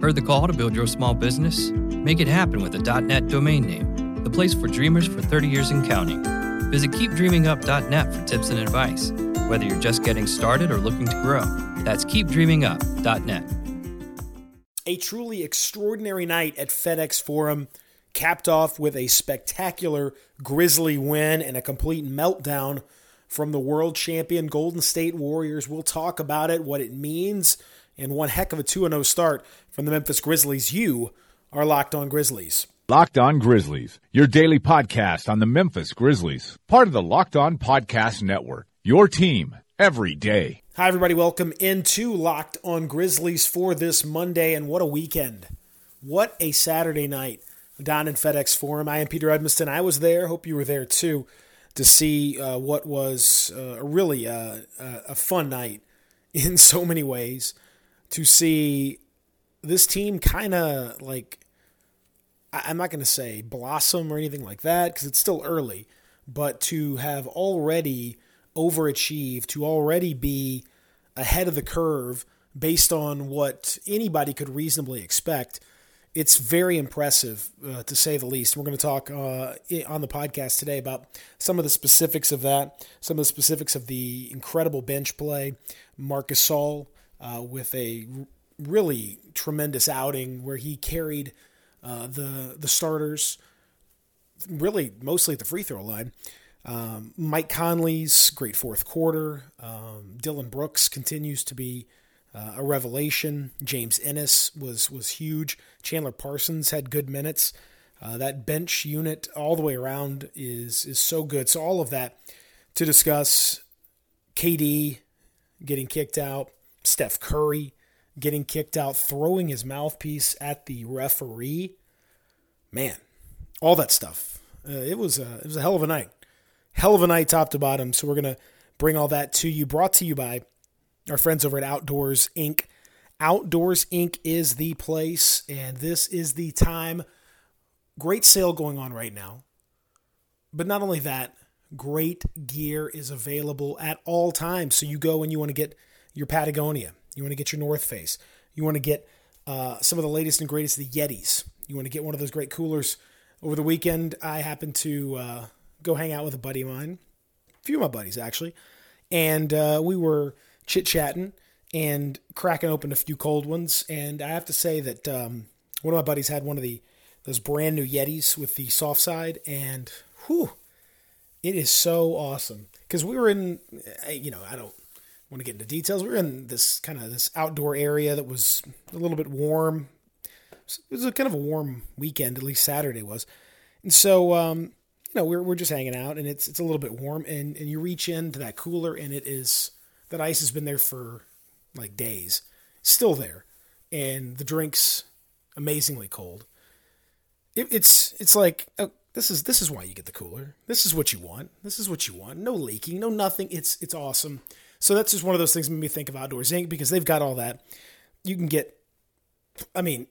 Heard the call to build your small business? Make it happen with a .net domain name, the place for dreamers for 30 years and counting. Visit keepdreamingup.net for tips and advice, whether you're just getting started or looking to grow. That's keepdreamingup.net. A truly extraordinary night at FedEx Forum, capped off with a spectacular Grizzly win and a complete meltdown from the world champion Golden State Warriors. We'll talk about it, what it means, and one heck of a 2 0 start from the Memphis Grizzlies. You are Locked On Grizzlies. Locked On Grizzlies, your daily podcast on the Memphis Grizzlies, part of the Locked On Podcast Network. Your team every day. Hi, everybody. Welcome into Locked On Grizzlies for this Monday, and what a weekend! What a Saturday night down in FedEx Forum. I am Peter Edmiston. I was there. Hope you were there too to see uh, what was uh, really uh, a fun night in so many ways. To see this team kind of like, I'm not going to say blossom or anything like that because it's still early, but to have already overachieved, to already be ahead of the curve based on what anybody could reasonably expect it's very impressive, uh, to say the least. We're going to talk uh, on the podcast today about some of the specifics of that, some of the specifics of the incredible bench play. Marcus Gasol uh, with a really tremendous outing where he carried uh, the the starters, really mostly at the free throw line. Um, Mike Conley's great fourth quarter. Um, Dillon Brooks continues to be uh, a revelation. James Ennis was was huge. Chandler Parsons had good minutes. Uh, that bench unit all the way around is is so good. So all of that to discuss. KD getting kicked out. Steph Curry getting kicked out, throwing his mouthpiece at the referee. Man, all that stuff. Uh, it was a, it was a hell of a night, hell of a night, top to bottom. So we're gonna bring all that to you. Brought to you by our friends over at Outdoors Inc. Outdoors Inc. is the place, and this is the time. Great sale going on right now. But not only that, great gear is available at all times. So you go and you want to get your Patagonia, you want to get your North Face, you want to get uh, some of the latest and greatest of the Yetis, you want to get one of those great coolers. Over the weekend, I happened to uh, go hang out with a buddy of mine, a few of my buddies actually, and uh, we were chit chatting and cracking open a few cold ones. And I have to say that um, one of my buddies had one of the those brand new Yetis with the soft side, and whew, it is so awesome. Because we were in, you know, I don't want to get into details. We were in this kind of this outdoor area that was a little bit warm. It was a kind of a warm weekend, at least Saturday was. And so, um, you know, we're, we're just hanging out and it's, it's a little bit warm and, and you reach into that cooler and it is that ice has been there for like days, still there, and the drink's amazingly cold. It, it's it's like oh, this is this is why you get the cooler. This is what you want. This is what you want. No leaking, no nothing. It's it's awesome. So that's just one of those things that made me think of Outdoors Inc. because they've got all that. You can get. I mean,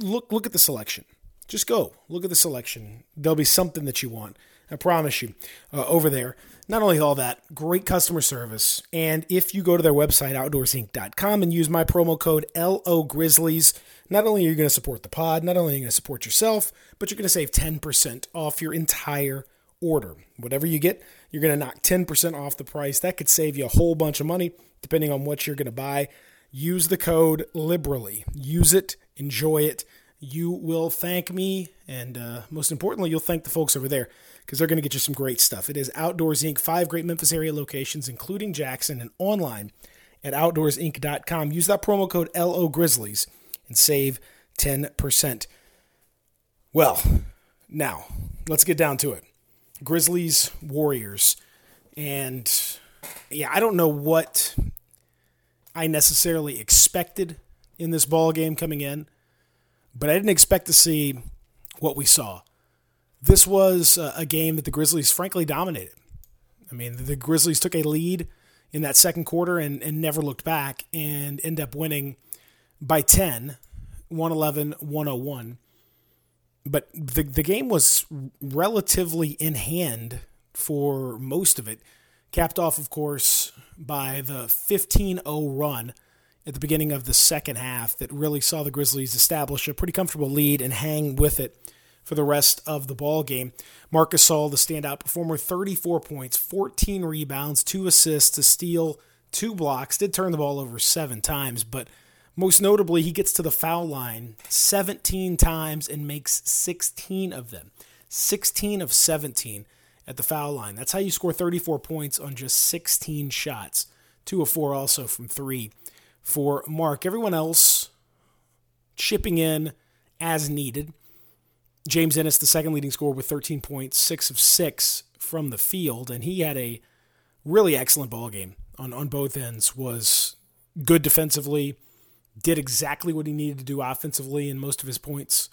look look at the selection. Just go look at the selection. There'll be something that you want. I promise you, uh, over there. Not only all that, great customer service. And if you go to their website, outdoorsinc.com, and use my promo code LO Grizzlies, not only are you going to support the pod, not only are you going to support yourself, but you're going to save 10% off your entire order. Whatever you get, you're going to knock 10% off the price. That could save you a whole bunch of money depending on what you're going to buy. Use the code liberally. Use it, enjoy it. You will thank me, and uh, most importantly, you'll thank the folks over there because they're going to get you some great stuff. It is Outdoors Inc., five great Memphis area locations, including Jackson, and online at outdoorsinc.com. Use that promo code LO Grizzlies and save 10%. Well, now let's get down to it. Grizzlies, Warriors. And yeah, I don't know what I necessarily expected in this ball game coming in, but I didn't expect to see what we saw this was a game that the Grizzlies frankly dominated. I mean, the Grizzlies took a lead in that second quarter and, and never looked back and end up winning by 10, 111, 101. But the, the game was relatively in hand for most of it, capped off, of course, by the 15 0 run at the beginning of the second half that really saw the Grizzlies establish a pretty comfortable lead and hang with it for the rest of the ball game. Marc Gasol, the standout performer, 34 points, 14 rebounds, two assists, a steal, two blocks. Did turn the ball over seven times, but most notably, he gets to the foul line 17 times and makes 16 of them. 16 of 17 at the foul line. That's how you score 34 points on just 16 shots. Two of four also from three for Marc. Everyone else chipping in as needed. James Ennis, the second leading scorer with 13 points, six of six from the field, and he had a really excellent ball game on, on both ends. Was good defensively, did exactly what he needed to do offensively, and most of his points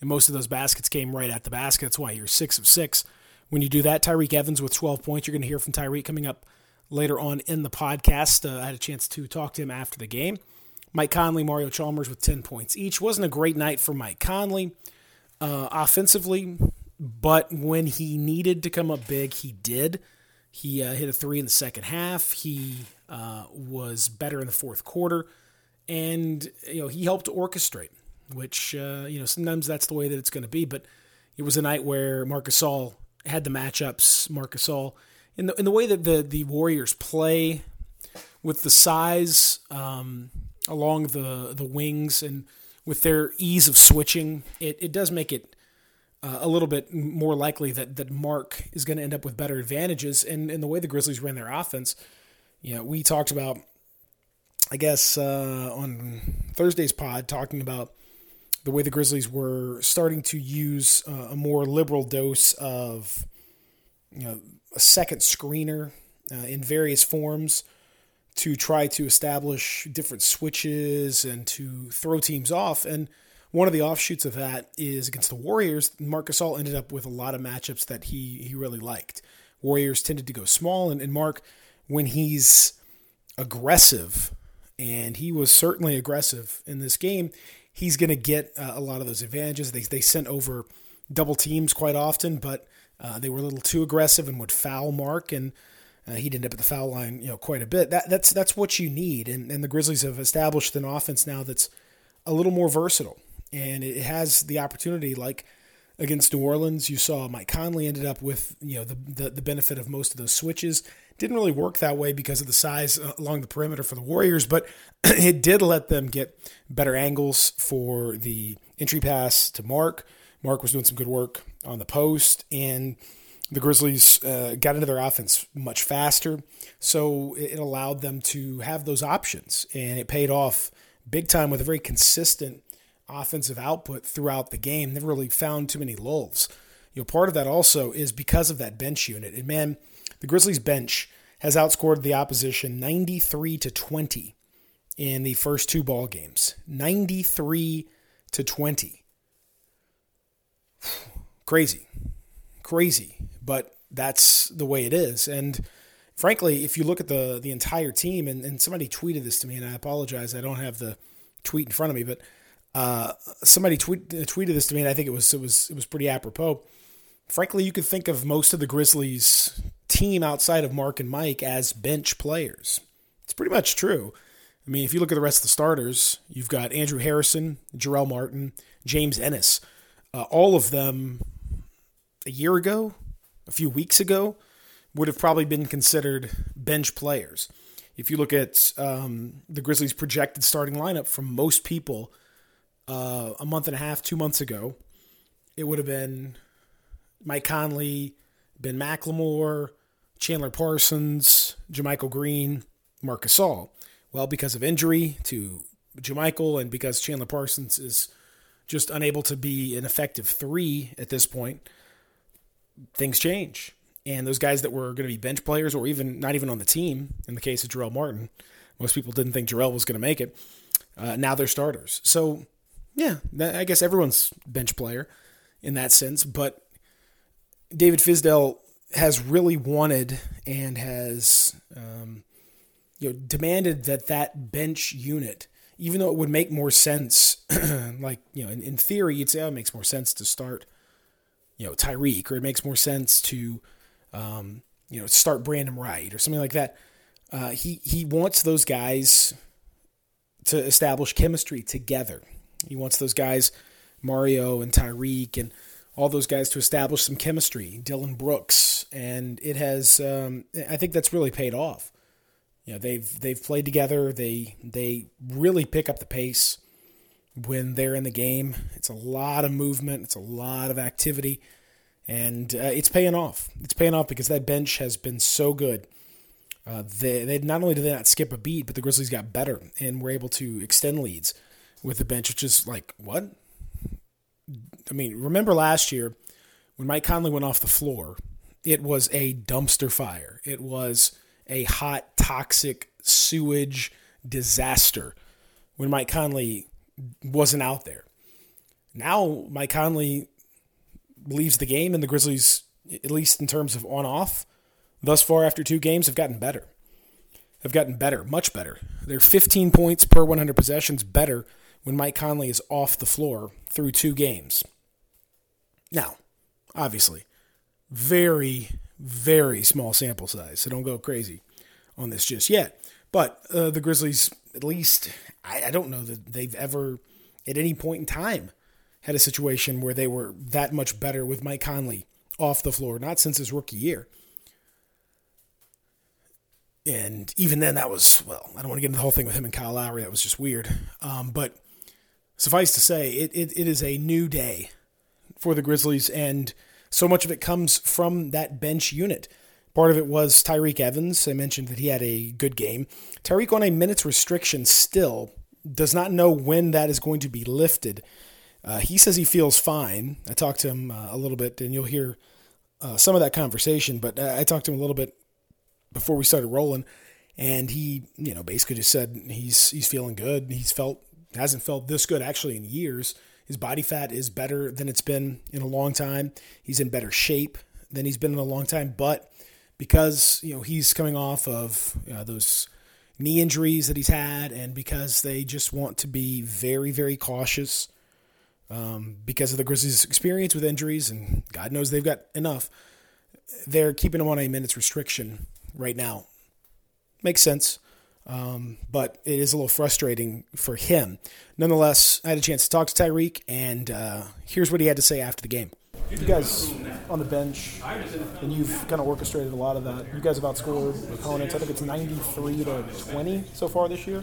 and most of those baskets came right at the basket. That's why you're six of six. When you do that, Tyreke Evans with 12 points. You're going to hear from Tyreke coming up later on in the podcast. Uh, I had a chance to talk to him after the game. Mike Conley, Mario Chalmers with 10 points each. Wasn't a great night for Mike Conley uh, offensively, but when he needed to come up big, he did. He uh, hit a three in the second half. He uh, was better in the fourth quarter, and you know he helped orchestrate. Which uh, you know sometimes that's the way that it's going to be. But it was a night where Marc Gasol had the matchups. Marc Gasol in the in the way that the the Warriors play with the size um, along the the wings and with their ease of switching, it, it does make it uh, a little bit more likely that that Marc is going to end up with better advantages. And in the way the Grizzlies ran their offense, you know, we talked about, I guess, uh, on Thursday's pod, talking about the way the Grizzlies were starting to use uh, a more liberal dose of, you know, a second screener uh, in various forms to try to establish different switches and to throw teams off. And one of the offshoots of that is against the Warriors. Marc Gasol ended up with a lot of matchups that he he really liked. Warriors tended to go small, and, and Marc, when he's aggressive, and he was certainly aggressive in this game, he's going to get uh, a lot of those advantages. They they sent over double teams quite often, but uh, they were a little too aggressive and would foul Marc, and uh, he'd end up at the foul line, you know, quite a bit. That that's that's what you need, and and the Grizzlies have established an offense now that's a little more versatile, and it has the opportunity like against New Orleans. You saw Mike Conley ended up with you know the, the, the benefit of most of those switches. Didn't really work that way because of the size uh, along the perimeter for the Warriors, but it did let them get better angles for the entry pass to Marc. Marc was doing some good work on the post, and the Grizzlies uh, got into their offense much faster. So it allowed them to have those options, and it paid off big time with a very consistent offensive output throughout the game. Never really found too many lulls. You know, part of that also is because of that bench unit. And man, the Grizzlies bench has outscored the opposition 93 to 20 in the first two ball games. 93 to 20. Crazy. Crazy. But that's the way it is. And frankly, if you look at the the entire team, and, and somebody tweeted this to me, and I apologize, I don't have the tweet in front of me, but uh, somebody tweet, tweeted this to me, and I think it was it was it was pretty apropos. Frankly, you could think of most of the Grizzlies team outside of Marc and Mike as bench players. It's pretty much true. I mean, if you look at the rest of the starters, you've got Andrew Harrison, Jarell Martin, James Ennis. Uh, all of them a year ago, a few weeks ago, would have probably been considered bench players. If you look at um, the Grizzlies' projected starting lineup from most people uh, a month and a half, two months ago, it would have been Mike Conley, Ben McLemore, Chandler Parsons, JaMychal Green, Marc Gasol. Well, because of injury to JaMychal and because Chandler Parsons is just unable to be an effective three at this point, things change. And those guys that were going to be bench players or even not even on the team, in the case of Jarell Martin, most people didn't think Jarell was going to make it. Uh, now they're starters. So, yeah, I guess everyone's bench player in that sense. But David Fizdale has really wanted and has um, you know demanded that that bench unit, even though it would make more sense, like you know, in, in theory, you'd say oh, it makes more sense to start you know Tyreke, or it makes more sense to um, you know start Brandon Wright or something like that. Uh, he he wants those guys to establish chemistry together. He wants those guys, Mario and Tyreke and all those guys to establish some chemistry, Dillon Brooks, and it has. Um, I think that's really paid off. You know, they've they've played together. They they really pick up the pace when they're in the game. It's a lot of movement. It's a lot of activity, and uh, it's paying off. It's paying off because that bench has been so good. Uh, they, they not only did they not skip a beat, but the Grizzlies got better and were able to extend leads with the bench, which is like what I mean, remember last year when Mike Conley went off the floor, it was a dumpster fire. It was a hot, toxic sewage disaster when Mike Conley wasn't out there. Now, Mike Conley leaves the game, and the Grizzlies, at least in terms of on off, thus far after two games, have gotten better. Have gotten better, much better. They're 15 points per 100 possessions better when Mike Conley is off the floor through two games. Now, obviously, very, very small sample size, so don't go crazy on this just yet. But uh, the Grizzlies, at least, I, I don't know that they've ever, at any point in time, had a situation where they were that much better with Mike Conley off the floor, not since his rookie year. And even then, that was, well, I don't want to get into the whole thing with him and Kyle Lowry. That was just weird. Um, but suffice to say, it, it, it is a new day for the Grizzlies, and so much of it comes from that bench unit. Part of it was Tyreke Evans. I mentioned that he had a good game. Tyreke on a minutes restriction still does not know when that is going to be lifted. Uh, he says he feels fine. I talked to him uh, a little bit, and you'll hear uh, some of that conversation. But uh, I talked to him a little bit before we started rolling, and he, you know, basically just said he's he's feeling good. He's felt hasn't felt this good actually in years. His body fat is better than it's been in a long time. He's in better shape than he's been in a long time. But because you know he's coming off of uh, those knee injuries that he's had, and because they just want to be very, very cautious um, because of the Grizzlies' experience with injuries, and God knows they've got enough. They're keeping him on a minutes restriction right now. Makes sense. Um, but it is a little frustrating for him. Nonetheless, I had a chance to talk to Tyreke, and uh, here's what he had to say after the game. You guys on the bench, and you've kind of orchestrated a lot of that. You guys have outscored opponents. I think it's 93 to 20 so far this year,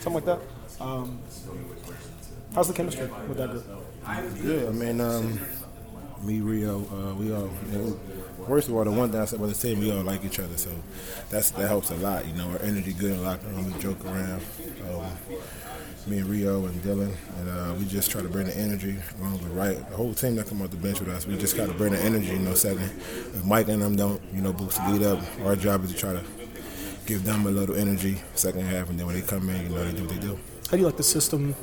something like that. Um, how's the chemistry with that group? Yeah, I mean, um, me, Rio, uh, we all. You know, first of all, the one thing I said about the team, we all like each other, so that's that helps a lot. You know, our energy good in locker room. We joke around. Um, me and Rio and Dillon, and uh, we just try to bring the energy along the right. The whole team that come off the bench with us, we just got to bring the energy. You know, second. If Mike and them don't, you know, boost the lead up, our job is to try to give them a little energy second half, and then when they come in, you know, they do what they do. How do you like the system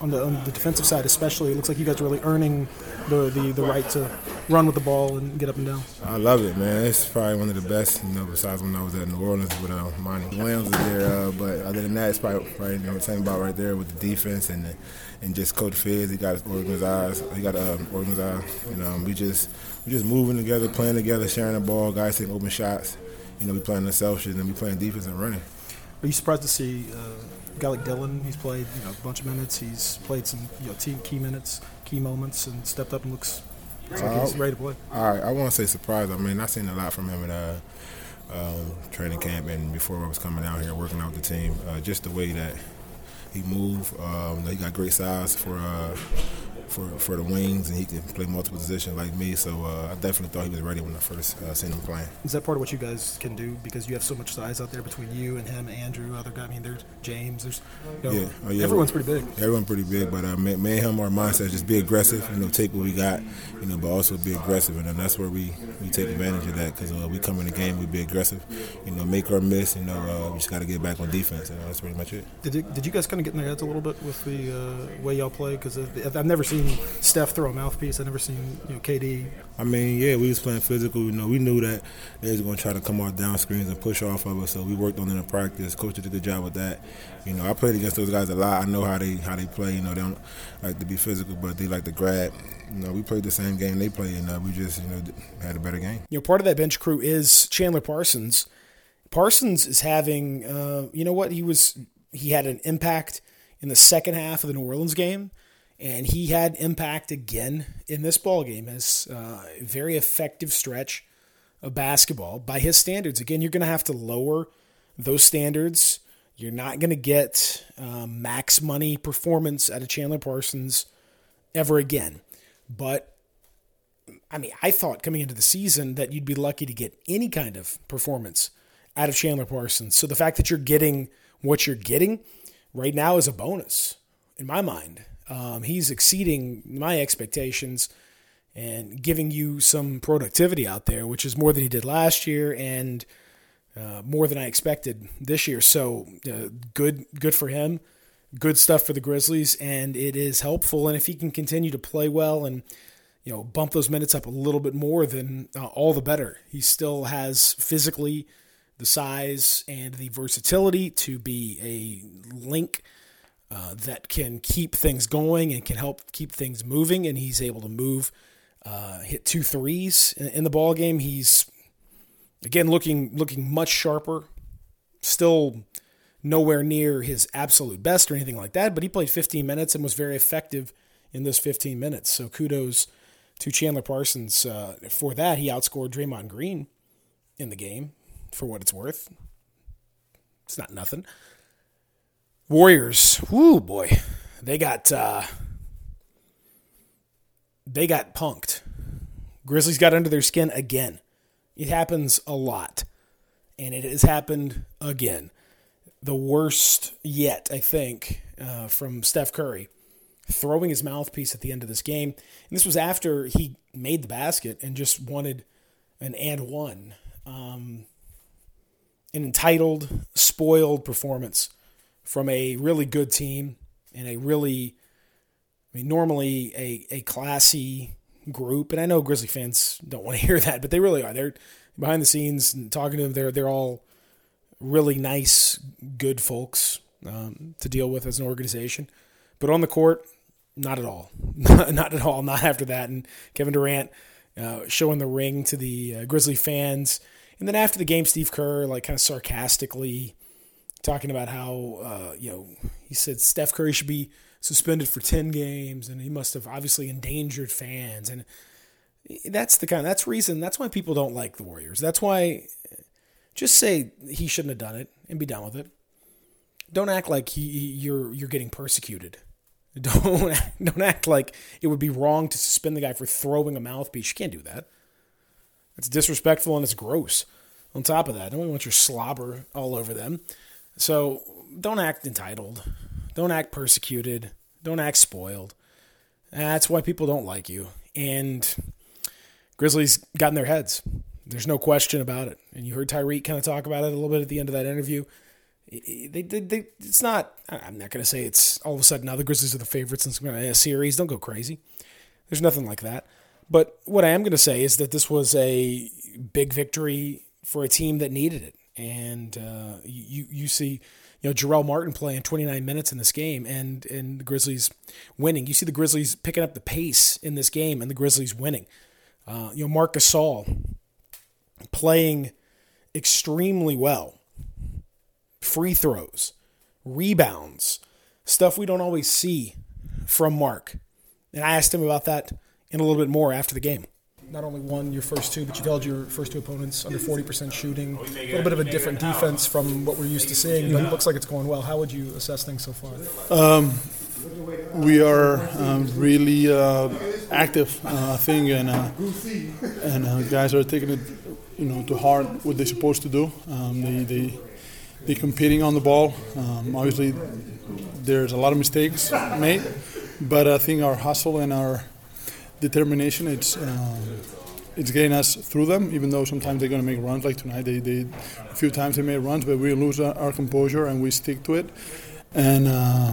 on the, on the defensive side, especially? It looks like you guys are really earning the, the, the right to run with the ball and get up and down. I love it, man. It's probably one of the best, you know, besides when I was at New Orleans with uh, Monty Williams there. Uh, but other than that, it's probably right, you know, what i'm talking about right there with the defense and the, and just Coach Fizz. He got organized. He got um, organized. You know, we just we just moving together, playing together, sharing the ball. Guys taking open shots. You know, we playing the self and then we playing defense and running. Are you surprised to see uh, guy like Dillon? He's played you know a bunch of minutes. He's played some you know team key minutes, key moments, and stepped up and looks, looks like he's ready to play. All right, I want to say surprised. I mean, I've seen a lot from him at uh, um, training camp and before I was coming out here working out with the team. Uh, just the way that he moved. Um, he got great size for uh, for for the wings, and he can play multiple positions like me. So uh, I definitely thought he was ready when I first uh, seen him playing. Is that part of what you guys can do because you have so much size out there between you and him, Andrew, other guy? I mean, there's James. There's you know, yeah. Oh, yeah, everyone's pretty big. Everyone's pretty big, but uh, me, me and him, our mindset is just be aggressive. You know, take what we got. You know, but also be aggressive, and then that's where we, we take advantage of that because uh, we come in the game, we be aggressive. You know, make or miss. You know, uh, we just got to get back on defense. And that's pretty much it. Did you, did you guys kind of get in their heads a little bit with the uh, way y'all play? Because I've never seen Steph throw a mouthpiece. I've never seen you know KD. I mean, yeah, we was playing physical. You know, we knew that they was going to try to come off down screens and push off of us. So we worked on it in practice. Coach did a good job with that. You know, I played against those guys a lot. I know how they how they play. You know, they don't like to be physical, but they like to grab. You know, we played the same game they played, and uh, we just you know had a better game. You know, part of that bench crew is Chandler Parsons. Parsons is having, uh, you know what? He was he had an impact in the second half of the New Orleans game, and he had impact again in this ball game as uh, a very effective stretch of basketball by his standards. Again, you're going to have to lower those standards. You're not going to get um, max money performance out of Chandler Parsons ever again. But I mean, I thought coming into the season that you'd be lucky to get any kind of performance out of Chandler Parsons. So the fact that you're getting what you're getting right now is a bonus in my mind. Um, he's exceeding my expectations and giving you some productivity out there, which is more than he did last year and uh, more than I expected this year. So uh, good, good for him. Good stuff for the Grizzlies, and it is helpful. And if he can continue to play well and you know bump those minutes up a little bit more, then uh, all the better. He still has physically the size and the versatility to be a link uh, that can keep things going and can help keep things moving. And he's able to move, uh, hit two threes in, in the ball game. He's again looking looking much sharper. Still nowhere near his absolute best or anything like that, but he played 15 minutes and was very effective in those 15 minutes. So kudos to Chandler Parsons uh, for that. He outscored Draymond Green in the game for what it's worth. It's not nothing. Warriors, whoo boy, they got uh, they got punked. Grizzlies got under their skin again. It happens a lot, and it has happened again. The worst yet, I think, uh, from Steph Curry throwing his mouthpiece at the end of this game. And this was after he made the basket and just wanted an and one. Um, an entitled, spoiled performance from a really good team and a really, I mean, normally a, a classy group. And I know Grizzly fans don't want to hear that, but they really are. They're behind the scenes and talking to them. They're, they're all really nice, good folks um, to deal with as an organization. But on the court, not at all. not at all. Not after that. And Kevin Durant uh, showing the ring to the uh, Grizzly fans and then after the game, Steve Kerr, like kind of sarcastically talking about how, uh, you know, he said Steph Curry should be suspended for 10 games and he must have obviously endangered fans. And that's the kind, that's reason, that's why people don't like the Warriors. That's why just say he shouldn't have done it and be done with it. Don't act like he, you're, you're getting persecuted. Don't, don't act like it would be wrong to suspend the guy for throwing a mouthpiece. You can't do that. It's disrespectful and it's gross. On top of that, don't want your slobber all over them. So don't act entitled. Don't act persecuted. Don't act spoiled. That's why people don't like you. And Grizzlies got in their heads. There's no question about it. And you heard Tyreke kind of talk about it a little bit at the end of that interview. They, they, they, it's not, I'm not going to say it's all of a sudden now the Grizzlies are the favorites in a series. Don't go crazy. There's nothing like that. But what I am going to say is that this was a big victory for a team that needed it. And uh, you you see, you know, Jarell Martin playing 29 minutes in this game, and and the Grizzlies winning. You see the Grizzlies picking up the pace in this game, and the Grizzlies winning. Uh, you know, Marc Gasol playing extremely well. Free throws, rebounds, stuff we don't always see from Marc. And I asked him about that and a little bit more after the game. Not only won your first two, but you've held your first two opponents under 40% shooting. A little bit of a different defense from what we're used to seeing, but it looks like it's going well. How would you assess things so far? Um, we are um, really uh, active, uh, I think, and uh, and uh, guys are taking it, you know, to heart what they're supposed to do. Um, they they they're competing on the ball. Um, obviously, there's a lot of mistakes made, but I think our hustle and our determination. It's um, it's getting us through them, even though sometimes they're going to make runs like tonight. They, they a few times they made runs, but we lose our, our composure and we stick to it, and, uh,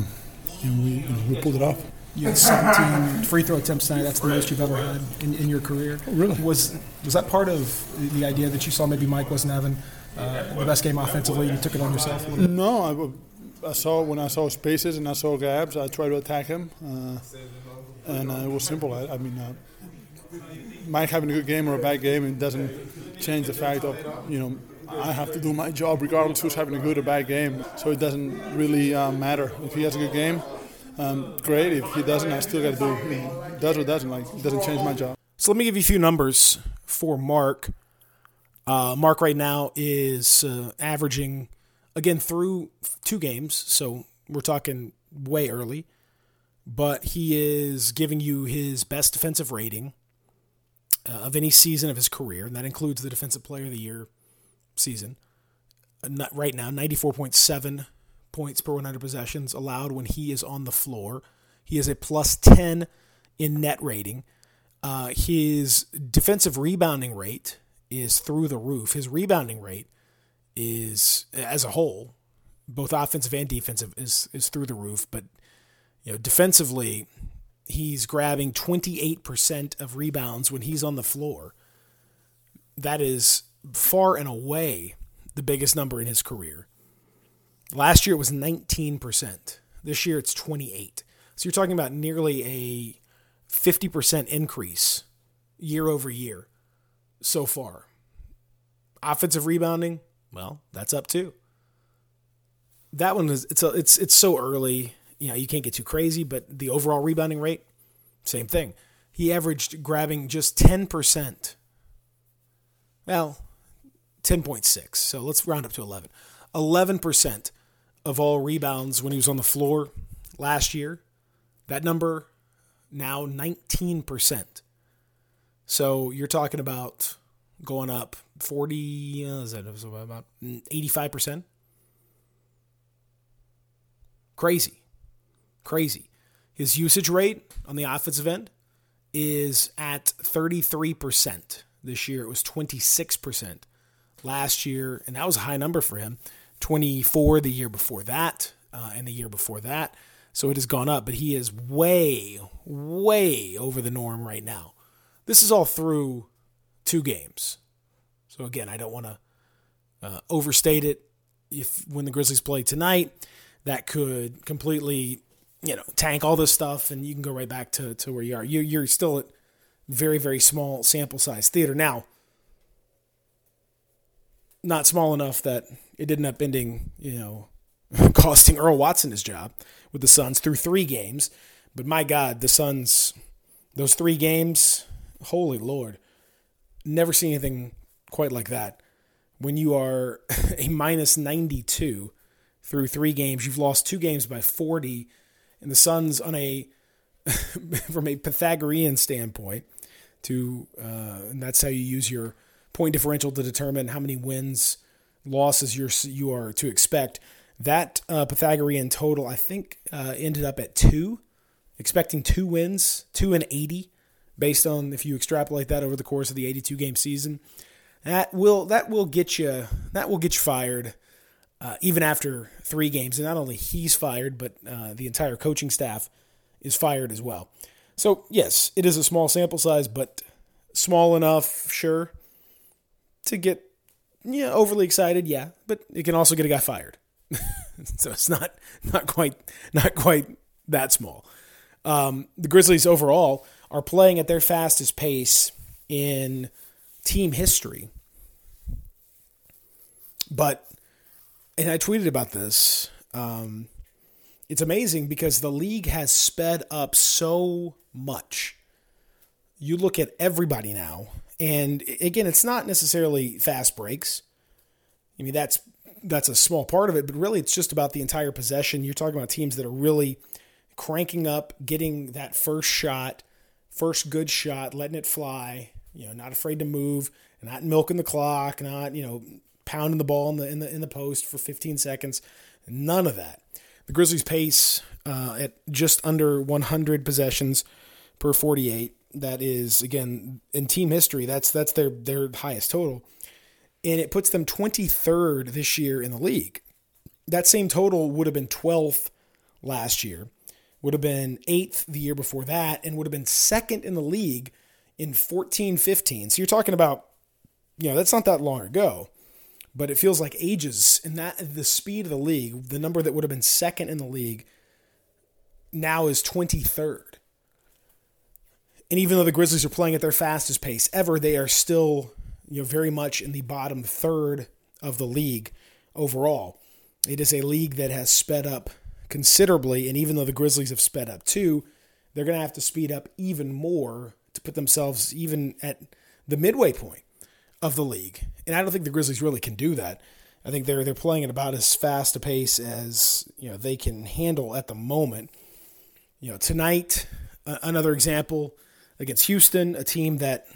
and we you know, we pulled it off. You had 17 free throw attempts tonight. That's the most you've ever had in, in your career. Oh, really? Was was that part of the idea that you saw maybe Mike wasn't having uh, the best game offensively? You took it on yourself. No, I, I, saw when I saw spaces and I saw gaps, I tried to attack him. Uh, and uh, it was simple. I, I mean, uh, Mike having a good game or a bad game, it doesn't change the fact of you know I have to do my job regardless who's having a good or bad game. So it doesn't really uh, matter if he has a good game. Um, great. If he doesn't, I still got to do. You know, does or doesn't. Like it doesn't change my job. So let me give you a few numbers for Marc. Uh, Marc right now is uh, averaging again through two games, so we're talking way early. But he is giving you his best defensive rating uh, of any season of his career, and that includes the Defensive Player of the Year season. Uh, right now, 94.7 points per 100 possessions allowed when he is on the floor. He is a plus 10 in net rating. Uh, his defensive rebounding rate is through the roof. His rebounding rate is, as a whole, both offensive and defensive, is is through the roof. But you know, defensively, he's grabbing 28% of rebounds when he's on the floor. That is far and away the biggest number in his career. Last year it was 19%. This year it's 28. So you're talking about nearly a 50% increase year over year so far. Offensive rebounding, well, that's up too. That one is it's a, it's it's so early, you know, you can't get too crazy, but the overall rebounding rate, same thing. He averaged grabbing just 10%. Well, 10.6. So let's round up to 11. 11% of all rebounds when he was on the floor last year. That number now 19%. So you're talking about going up 40, uh, is that about 85%? Crazy. Crazy. His usage rate on the offensive end is at 33%. This year it was 26% last year, and that was a high number for him. 24 the year before that, uh, and the year before that. So it has gone up, but he is way, way over the norm right now. This is all through two games. So again, I don't want to uh, overstate it. If when the Grizzlies play tonight, that could completely, you know, tank all this stuff, and you can go right back to, to where you are. You're, you're still at very, very small sample size theater. Now, not small enough that it didn't end up ending, you know, costing Earl Watson his job with the Suns through three games. But my God, the Suns, those three games, holy Lord, never seen anything quite like that. When you are a minus 92 through three games, you've lost two games by 40, and the Suns, on a from a Pythagorean standpoint, to uh, and that's how you use your point differential to determine how many wins, losses you're you are to expect. That uh, Pythagorean total, I think, uh, ended up at two, expecting two wins, two and eighty, based on if you extrapolate that over the course of the eighty-two game season. That will that will get you that will get you fired, uh, even after three games. And not only he's fired, but uh, the entire coaching staff is fired as well. So yes, it is a small sample size, but small enough, sure, to get yeah overly excited, yeah, but it can also get a guy fired. so it's not not quite not quite that small. Um, the Grizzlies overall are playing at their fastest pace in team history. But and I tweeted about this. Um, it's amazing because the league has sped up so much. You look at everybody now and again, it's not necessarily fast breaks. I mean, that's that's a small part of it, but really it's just about the entire possession. You're talking about teams that are really cranking up, getting that first shot, first good shot, letting it fly, you know, not afraid to move, not milking the clock, not, you know, pounding the ball in the in the in the post for 15 seconds. None of that. The Grizzlies pace uh, at just under 100 possessions per 48 that is again in team history. That's that's their their highest total, and it puts them 23rd this year in the league. That same total would have been 12th last year, would have been eighth the year before that, and would have been second in the league in 14 15. So you're talking about, you know, that's not that long ago, but it feels like ages. And that the speed of the league, the number that would have been second in the league now is 23rd. And even though the Grizzlies are playing at their fastest pace ever, they are still, you know, very much in the bottom third of the league overall. It is a league that has sped up considerably, and even though the Grizzlies have sped up too, they're going to have to speed up even more to put themselves even at the midway point of the league. And I don't think the Grizzlies really can do that. I think they're they're playing at about as fast a pace as you know they can handle at the moment. You know, tonight another example against Houston, a team that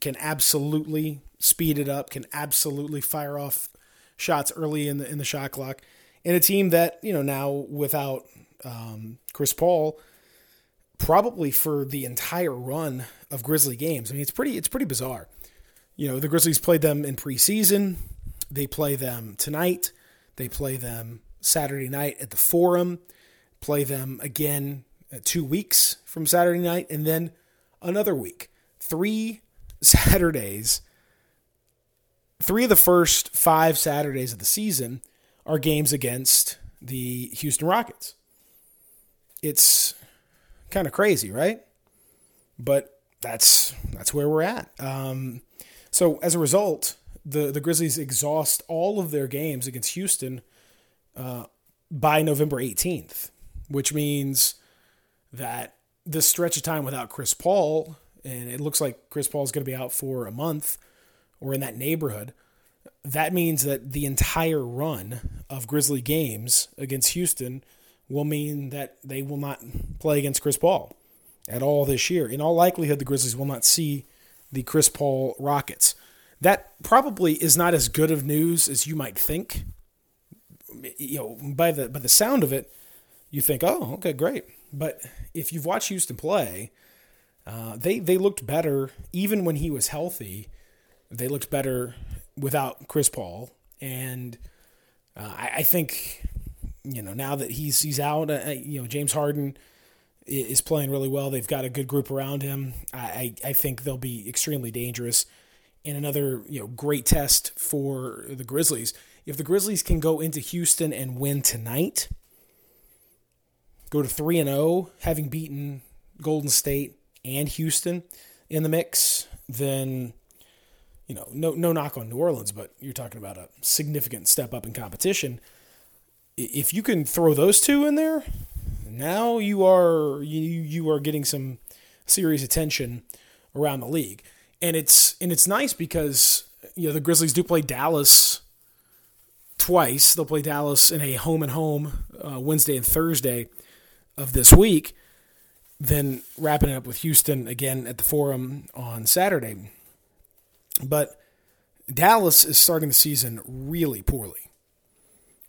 can absolutely speed it up, can absolutely fire off shots early in the in the shot clock, and a team that you know now without um, Chris Paul, probably for the entire run of Grizzly games. I mean, it's pretty it's pretty bizarre. You know, the Grizzlies played them in preseason. They play them tonight. They play them Saturday night at the Forum. Play them again two weeks from Saturday night, and then another week. Three Saturdays. Three of the first five Saturdays of the season are games against the Houston Rockets. It's kind of crazy, right? But that's that's where we're at. Um, so as a result, the the Grizzlies exhaust all of their games against Houston uh, by November 18th, which means that this stretch of time without Chris Paul, and it looks like Chris Paul is going to be out for a month or in that neighborhood. That means that the entire run of Grizzly games against Houston will mean that they will not play against Chris Paul at all this year. In all likelihood, the Grizzlies will not see the Chris Paul Rockets. That probably is not as good of news as you might think. You know, by the by the sound of it, you think, "Oh, okay, great." But if you've watched Houston play, uh, they they looked better even when he was healthy. They looked better without Chris Paul, and uh, I, I, think you know now that he's he's out, uh, you know James Harden is playing really well. They've got a good group around him. I, I think they'll be extremely dangerous. And another you know great test for the Grizzlies. If the Grizzlies can go into Houston and win tonight, go to three and zero, oh, having beaten Golden State and Houston in the mix, then you know no no knock on New Orleans, but you're talking about a significant step up in competition. If you can throw those two in there, now you are you you are getting some serious attention around the league, and it's and it's nice because you know the Grizzlies do play Dallas twice. They'll play Dallas in a home and home uh, Wednesday and Thursday of this week. Then wrapping it up with Houston again at the Forum on Saturday. But Dallas is starting the season really poorly.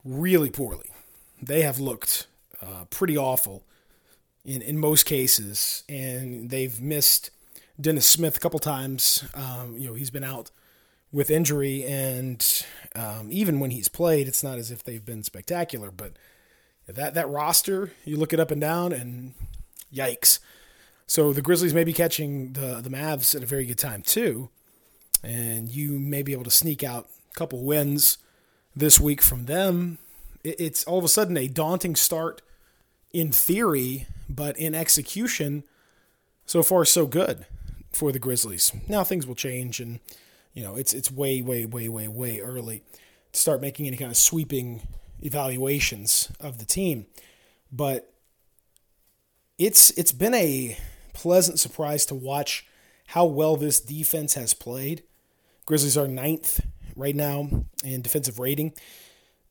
Really poorly. They have looked uh, pretty awful in, in most cases, and they've missed Dennis Smith a couple times. Um, you know, he's been out with injury, and um, even when he's played, it's not as if they've been spectacular. But that that roster, you look it up and down, and yikes. So the Grizzlies may be catching the the Mavs at a very good time too, and you may be able to sneak out a couple wins this week from them. It's all of a sudden a daunting start in theory, but in execution, so far so good for the Grizzlies. Now things will change, and you know it's it's way way way way way early to start making any kind of sweeping evaluations of the team, but it's it's been a pleasant surprise to watch how well this defense has played. Grizzlies are ninth right now in defensive rating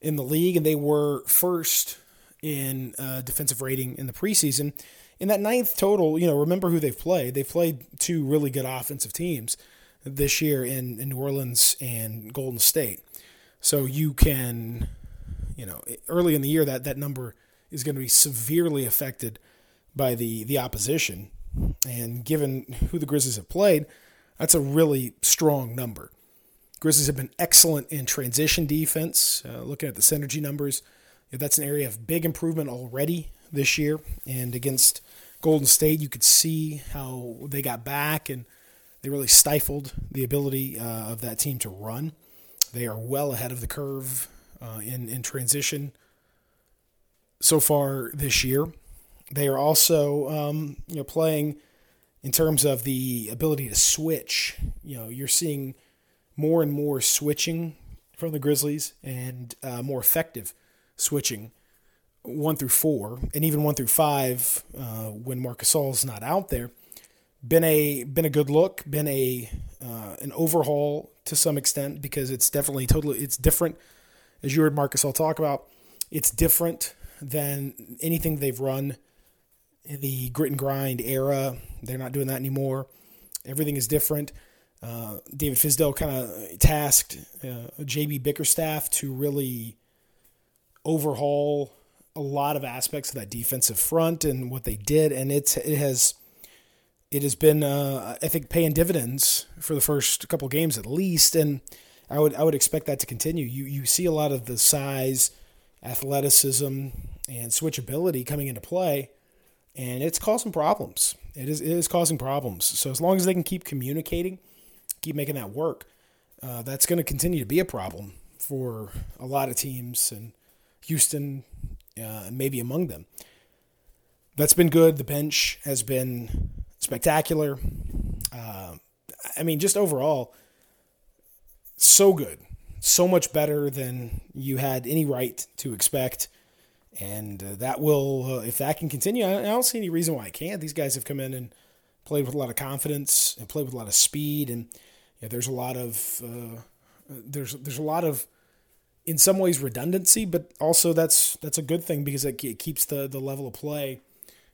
in the league, and they were first in uh, defensive rating in the preseason. In that ninth total, you know, remember who they've played. They've played two really good offensive teams this year in, in New Orleans and Golden State. So you can, you know, early in the year that that number is going to be severely affected by the the opposition. And given who the Grizzlies have played, that's a really strong number. Grizzlies have been excellent in transition defense. Uh, looking at the synergy numbers, that's an area of big improvement already this year. And against Golden State, you could see how they got back and they really stifled the ability uh, of that team to run. They are well ahead of the curve uh, in in transition so far this year. They are also um, you know playing in terms of the ability to switch. You know, you're seeing more and more switching from the Grizzlies and uh, more effective switching one through four, and even one through five uh, when Marc Gasol's not out there. Been a been a good look, been a uh, an overhaul to some extent because it's definitely totally it's different. As you heard Marc Gasol talk about, it's different than anything they've run in the grit and grind era. They're not doing that anymore. Everything is different. Uh, David Fizdale kind of tasked uh, JB Bickerstaff to really overhaul a lot of aspects of that defensive front and what they did, and it's it has it has been uh, I think paying dividends for the first couple games at least, and I would I would expect that to continue. You you see a lot of the size, athleticism, and switchability coming into play, and it's causing problems. It is it is causing problems. So as long as they can keep communicating, keep making that work, uh, that's going to continue to be a problem for a lot of teams and Houston, uh, maybe among them. That's been good. The bench has been spectacular. Uh, I mean, just overall, so good, so much better than you had any right to expect. And uh, that will, uh, if that can continue, I, I don't see any reason why it can't. These guys have come in and played with a lot of confidence and played with a lot of speed, and yeah, there's a lot of uh, there's there's a lot of in some ways redundancy, but also that's that's a good thing because it, it keeps the the level of play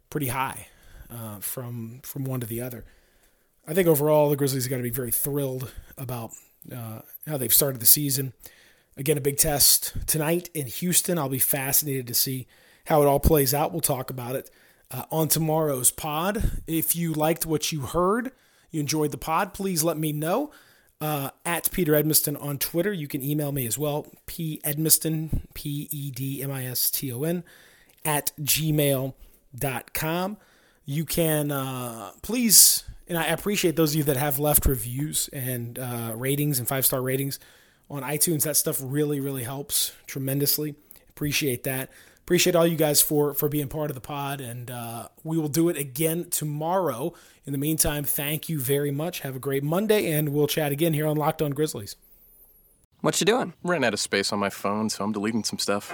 pretty high uh, from from one to the other. I think overall the Grizzlies got to be very thrilled about uh, how they've started the season. Again, a big test tonight in Houston. I'll be fascinated to see how it all plays out. We'll talk about it uh, on tomorrow's pod. If you liked what you heard, you enjoyed the pod, please let me know. Uh, at Peter Edmiston on Twitter. You can email me as well, P Edmiston, P E D M I S T O N, at gmail.com. You can uh, please, and I appreciate those of you that have left reviews and uh, ratings and five star ratings on iTunes. That stuff really, really helps tremendously. Appreciate that. Appreciate all you guys for for being part of the pod, and uh, we will do it again tomorrow. In the meantime, thank you very much. Have a great Monday, and we'll chat again here on Locked On Grizzlies. What you doing? Ran out of space on my phone, so I'm deleting some stuff.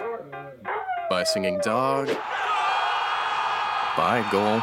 Bye, singing dog. Bye, goal.